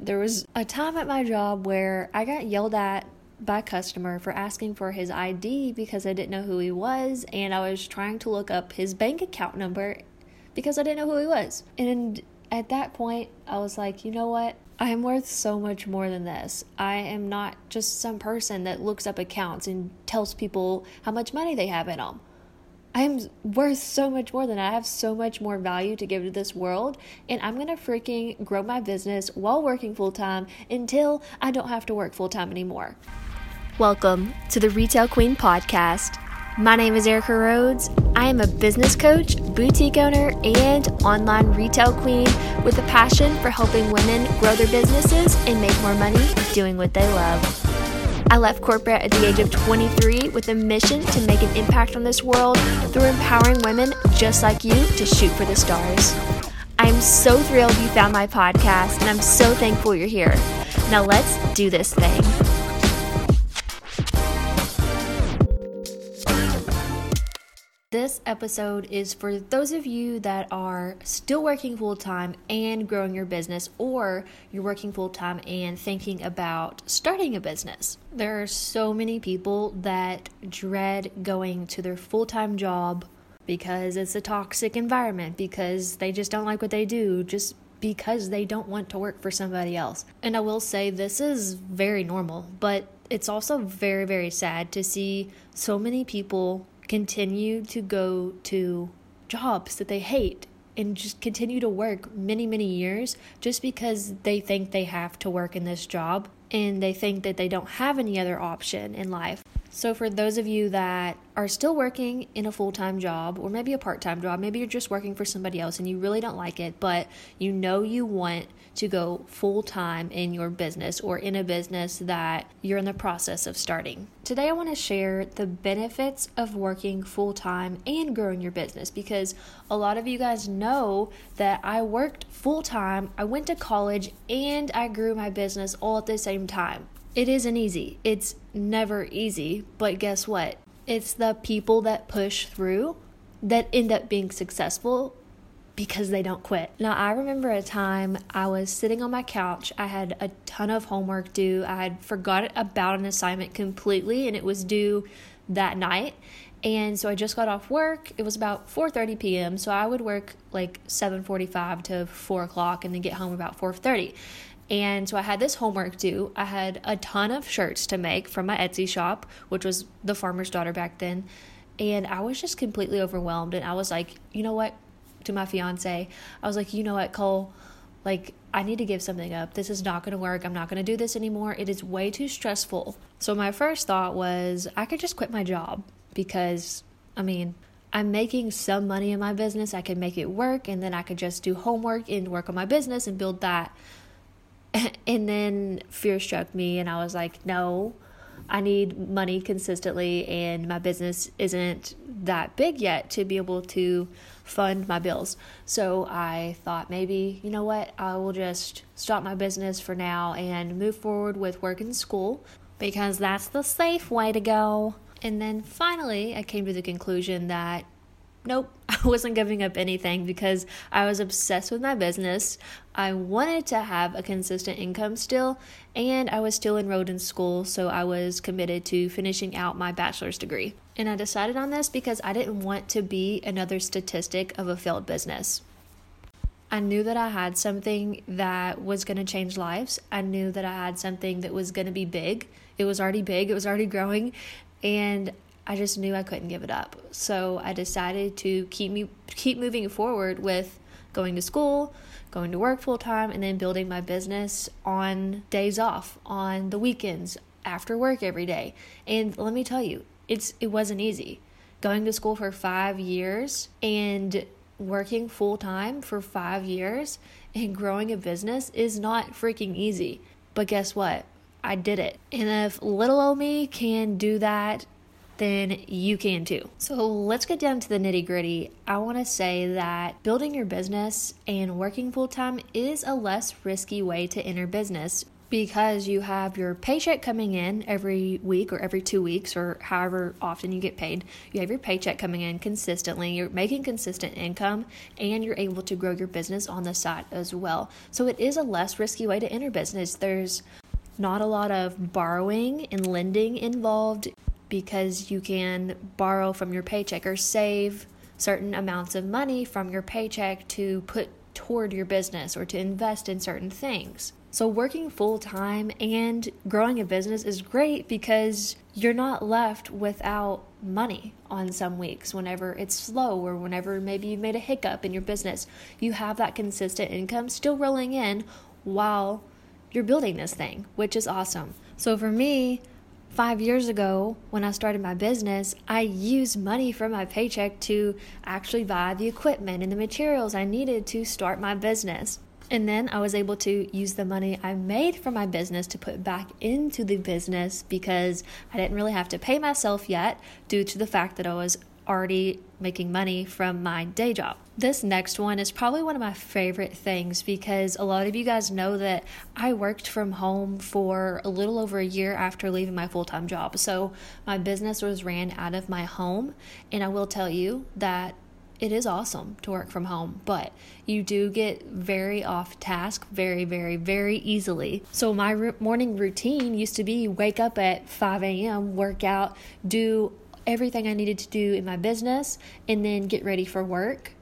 There was a time at my job where I got yelled at by a customer for asking for his ID because I didn't know who he was and I was trying to look up his bank account number because I didn't know who he was. And at that point, I was like, you know what? I am worth so much more than this. I am not just some person that looks up accounts and tells people how much money they have in them. I am worth so much more than that. I have so much more value to give to this world, and I'm gonna freaking grow my business while working full time until I don't have to work full time anymore. Welcome to the Retail Queen Podcast. My name is Erica Rhodes. I am a business coach, boutique owner, and online retail queen with a passion for helping women grow their businesses and make more money doing what they love. I left corporate at the age of 23 with a mission to make an impact on this world through empowering women just like you to shoot for the stars. I'm so thrilled you found my podcast, and I'm so thankful you're here. Now let's do this thing. This episode is for those of you that are still working full time and growing your business, or you're working full time and thinking about starting a business. There are so many people that dread going to their full time job because it's a toxic environment, because they just don't like what they do, just because they don't want to work for somebody else. And I will say this is very normal, but it's also very, very sad to see so many people continue to go to jobs that they hate and just continue to work many, many years just because they think they have to work in this job and they think that they don't have any other option in life. So, for those of you that are still working in a full time job or maybe a part time job, maybe you're just working for somebody else and you really don't like it, but you know you want to go full time in your business or in a business that you're in the process of starting. Today, I want to share the benefits of working full time and growing your business because a lot of you guys know that I worked full time, I went to college, and I grew my business all at the same time. It isn't easy. It's never easy. But guess what? It's the people that push through that end up being successful because they don't quit. Now, I remember a time I was sitting on my couch. I had a ton of homework due. I had forgot about an assignment completely and it was due that night. And so I just got off work. It was about 4:30 p.m. So I would work like 7:45 to 4 o'clock, and then get home about 4:30. And so I had this homework due. I had a ton of shirts to make from my Etsy shop, which was the farmer's daughter back then. And I was just completely overwhelmed. And I was like, you know what? To my fiance, I was like, you know what, Cole? Like, I need to give something up. This is not going to work. I'm not going to do this anymore. It is way too stressful. So, my first thought was I could just quit my job because, I mean, I'm making some money in my business. I could make it work, and then I could just do homework and work on my business and build that. and then fear struck me, and I was like, no, I need money consistently, and my business isn't that big yet to be able to fund my bills. So I thought maybe, you know what, I will just stop my business for now and move forward with work and school because that's the safe way to go. And then finally, I came to the conclusion that nope, wasn't giving up anything because I was obsessed with my business. I wanted to have a consistent income still, and I was still enrolled in school, so I was committed to finishing out my bachelor's degree. And I decided on this because I didn't want to be another statistic of a failed business. I knew that I had something that was going to change lives. I knew that I had something that was going to be big. It was already big, it was already growing, and I just knew I couldn't give it up. So I decided to keep me keep moving forward with going to school, going to work full time, and then building my business on days off, on the weekends, after work every day. And let me tell you, it's it wasn't easy. Going to school for five years and working full time for five years and growing a business is not freaking easy. But guess what? I did it. And if little old me can do that then you can too. So let's get down to the nitty gritty. I want to say that building your business and working full time is a less risky way to enter business because you have your paycheck coming in every week or every two weeks or however often you get paid. You have your paycheck coming in consistently, you're making consistent income, and you're able to grow your business on the side as well. So it is a less risky way to enter business. There's not a lot of borrowing and lending involved because you can borrow from your paycheck or save certain amounts of money from your paycheck to put toward your business or to invest in certain things. So, working full time and growing a business is great because you're not left without money on some weeks whenever it's slow or whenever maybe you've made a hiccup in your business. You have that consistent income still rolling in while you're building this thing, which is awesome. So, for me, five years ago when I started my business, I used money from my paycheck to actually buy the equipment and the materials I needed to start my business. And then I was able to use the money I made from my business to put back into the business because I didn't really have to pay myself yet due to the fact that I was already making money from my day job. This next one is probably one of my favorite things because a lot of you guys know that I worked from home for a little over a year after leaving my full time job. So my business was ran out of my home. And I will tell you that it is awesome to work from home, but you do get very off task very, very, very easily. So, my r- morning routine used to be wake up at 5 a.m., work out, do everything I needed to do in my business, and then get ready for work.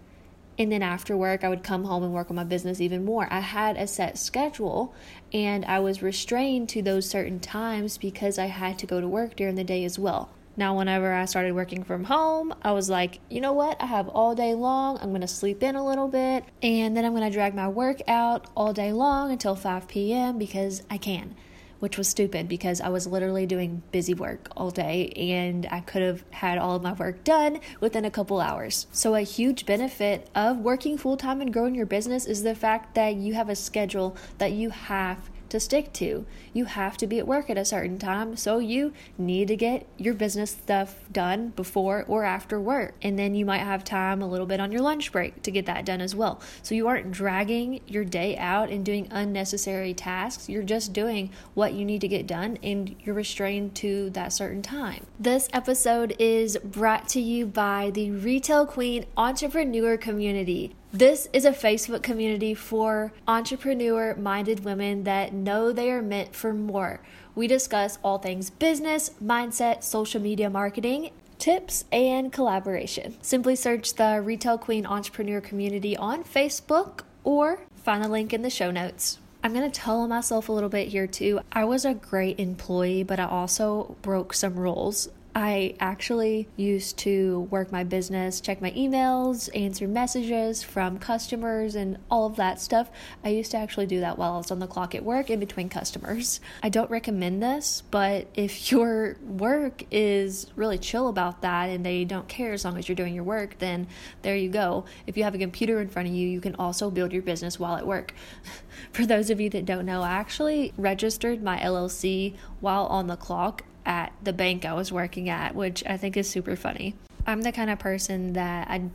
And then after work, I would come home and work on my business even more. I had a set schedule and I was restrained to those certain times because I had to go to work during the day as well. Now, whenever I started working from home, I was like, you know what? I have all day long. I'm going to sleep in a little bit, and then I'm going to drag my work out all day long until 5 p.m. because I can, which was stupid because I was literally doing busy work all day and I could have had all of my work done within a couple hours. So, a huge benefit of working full time and growing your business is the fact that you have a schedule that you have to stick to. You have to be at work at a certain time, so you need to get your business stuff done before or after work. And then you might have time a little bit on your lunch break to get that done as well. So you aren't dragging your day out and doing unnecessary tasks. You're just doing what you need to get done and you're restrained to that certain time. This episode is brought to you by the Retail Queen Entrepreneur Community. This is a Facebook community for entrepreneur minded women that know they are meant for more. We discuss all things business, mindset, social media marketing, tips, and collaboration. Simply search the Retail Queen Entrepreneur Community on Facebook or find the link in the show notes. I'm to tell myself a little bit here too. I was a great employee, but I also broke some rules. I actually used to work my business, check my emails, answer messages from customers, and all of that stuff. I used to actually do that while I was on the clock at work in between customers. I don't recommend this, but if your work is really chill about that and they don't care as long as you're doing your work, then there you go. If you have a computer in front of you, you can also build your business while at work. For those of you that don't know, I actually registered my LLC while on the clock at the bank I was working at, which I think is super funny. I'm the kind of person that I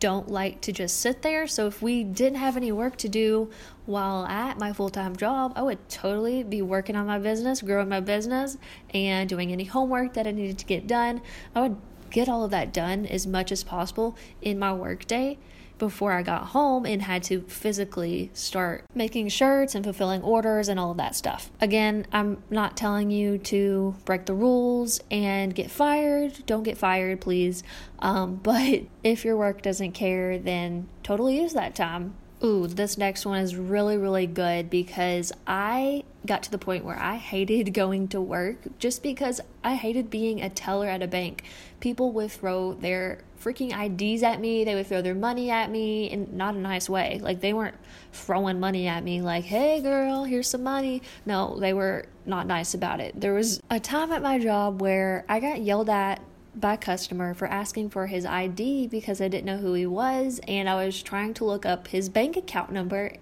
don't like to just sit there. So if we didn't have any work to do while at my full time job, I would totally be working on my business, growing my business, and doing any homework that I needed to get done. I would get all of that done as much as possible in my workday before I got home and had to physically start making shirts and fulfilling orders and all of that stuff. Again, I'm not telling you to break the rules and get fired. Don't get fired, please. Um, but if your work doesn't care, then totally use that time. Ooh, this next one is really, really good because I got to the point where I hated going to work just because I hated being a teller at a bank. People would throw their freaking IDs at me. They would throw their money at me in not a nice way. Like they weren't throwing money at me like, "Hey girl, here's some money." No, they were not nice about it. There was a time at my job where I got yelled at by customer for asking for his ID because I didn't know who he was and I was trying to look up his bank account number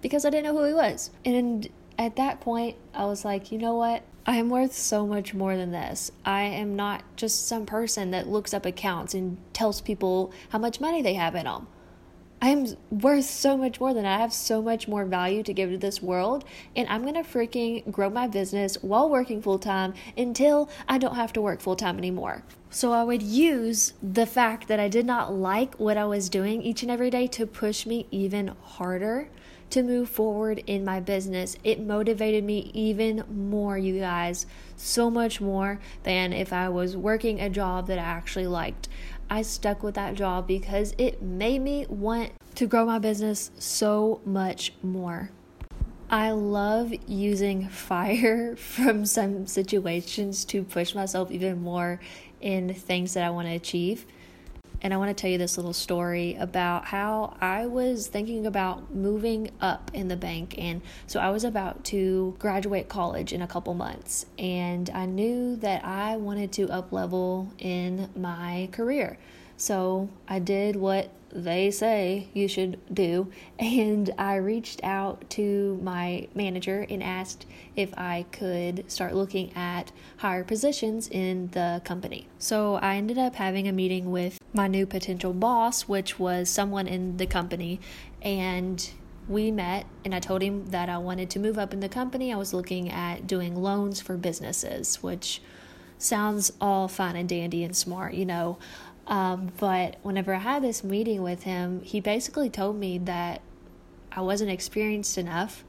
because I didn't know who he was. And at that point, I was like, "You know what? I am worth so much more than this. I am not just some person that looks up accounts and tells people how much money they have in them. I'm worth so much more than I have so much more value to give to this world. And I'm going to freaking grow my business while working full time until I don't have to work full time anymore. So I would use the fact that I did not like what I was doing each and every day to push me even harder to move forward in my business. It motivated me even more, you guys, so much more than if I was working a job that I actually liked. I stuck with that job because it made me want to grow my business so much more. I love using fire from some situations to push myself even more in things that I want to achieve. And I want to tell you this little story about how I was thinking about moving up in the bank. And so I was about to graduate college in a couple months. And I knew that I wanted to up level in my career. So I did what they say you should do. And I reached out to my manager and asked if I could start looking at higher positions in the company. So I ended up having a meeting with my new potential boss, which was someone in the company. And we met and I told him that I wanted to move up in the company. I was looking at doing loans for businesses, which sounds all fine and dandy and smart, you know. Um, but whenever I had this meeting with him, he basically told me that I wasn't experienced enough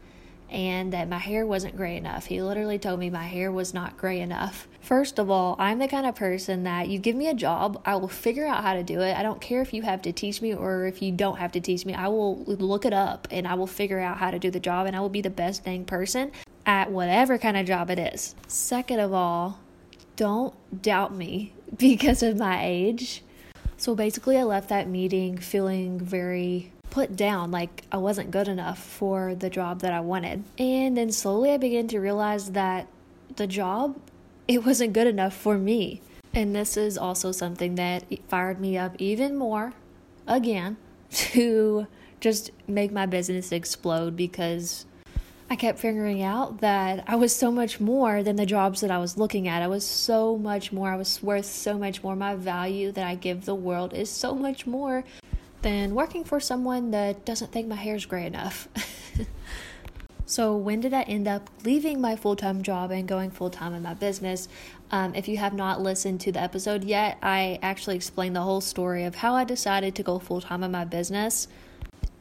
and that my hair wasn't gray enough. He literally told me my hair was not gray enough. First of all, I'm the kind of person that you give me a job, I will figure out how to do it. I don't care if you have to teach me or if you don't have to teach me. I will look it up and I will figure out how to do the job and I will be the best dang person at whatever kind of job it is. Second of all, don't doubt me because of my age. So basically, I left that meeting feeling very put down, like I wasn't good enough for the job that I wanted. And then slowly I began to realize that the job it wasn't good enough for me. And this is also something that fired me up even more again to just make my business explode because I kept figuring out that I was so much more than the jobs that I was looking at. I was so much more. I was worth so much more. My value that I give the world is so much more than working for someone that doesn't think my hair's gray enough. so, when did I end up leaving my full time job and going full time in my business? Um, if you have not listened to the episode yet, I actually explained the whole story of how I decided to go full time in my business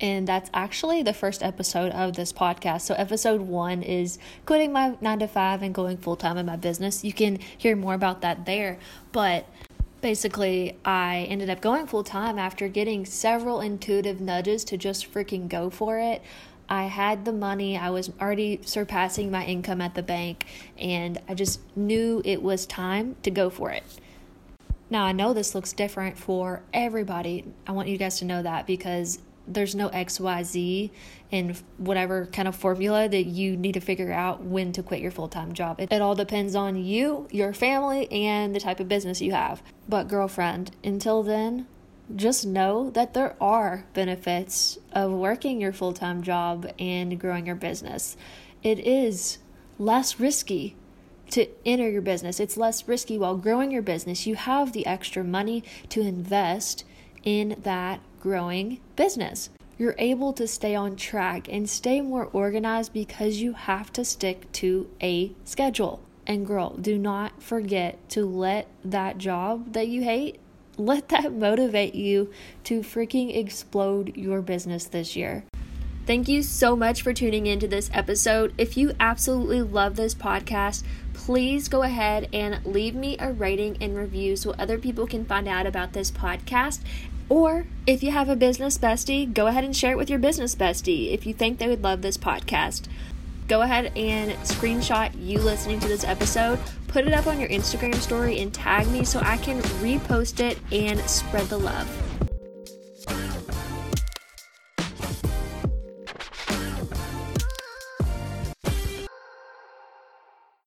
and that's actually the first episode of this podcast. So, episode one is quitting my nine to five and going full time in my business. You can hear more about that there. But basically, I ended up going full time after getting several intuitive nudges to just freaking go for it. I had the money, I was already surpassing my income at the bank, and I just knew it was time to go for it. Now, I know this looks different for everybody. I want you guys to know that because there's no XYZ in whatever kind of formula that you need to figure out when to quit your full time job. It, it, all depends on you, your family, and the type of business you have. But, girlfriend, until then, just know that there are benefits of working your full time job and growing your business. It is less risky to enter your business, it's less risky while growing your business. You have the extra money to invest in that growing business. You're able to stay on track and stay more organized because you have to stick to a schedule. And girl, do not forget to let that job that you hate, let that motivate you to freaking explode your business this year. Thank you so much for tuning into this episode. If you absolutely love this podcast, please go ahead and leave me a rating and review so other people can find out about this podcast or if you have a business bestie, go ahead and share it with your business bestie if you think they would love this podcast. Go ahead and screenshot you listening to this episode, put it up on your Instagram story, and tag me so I can repost it and spread the love.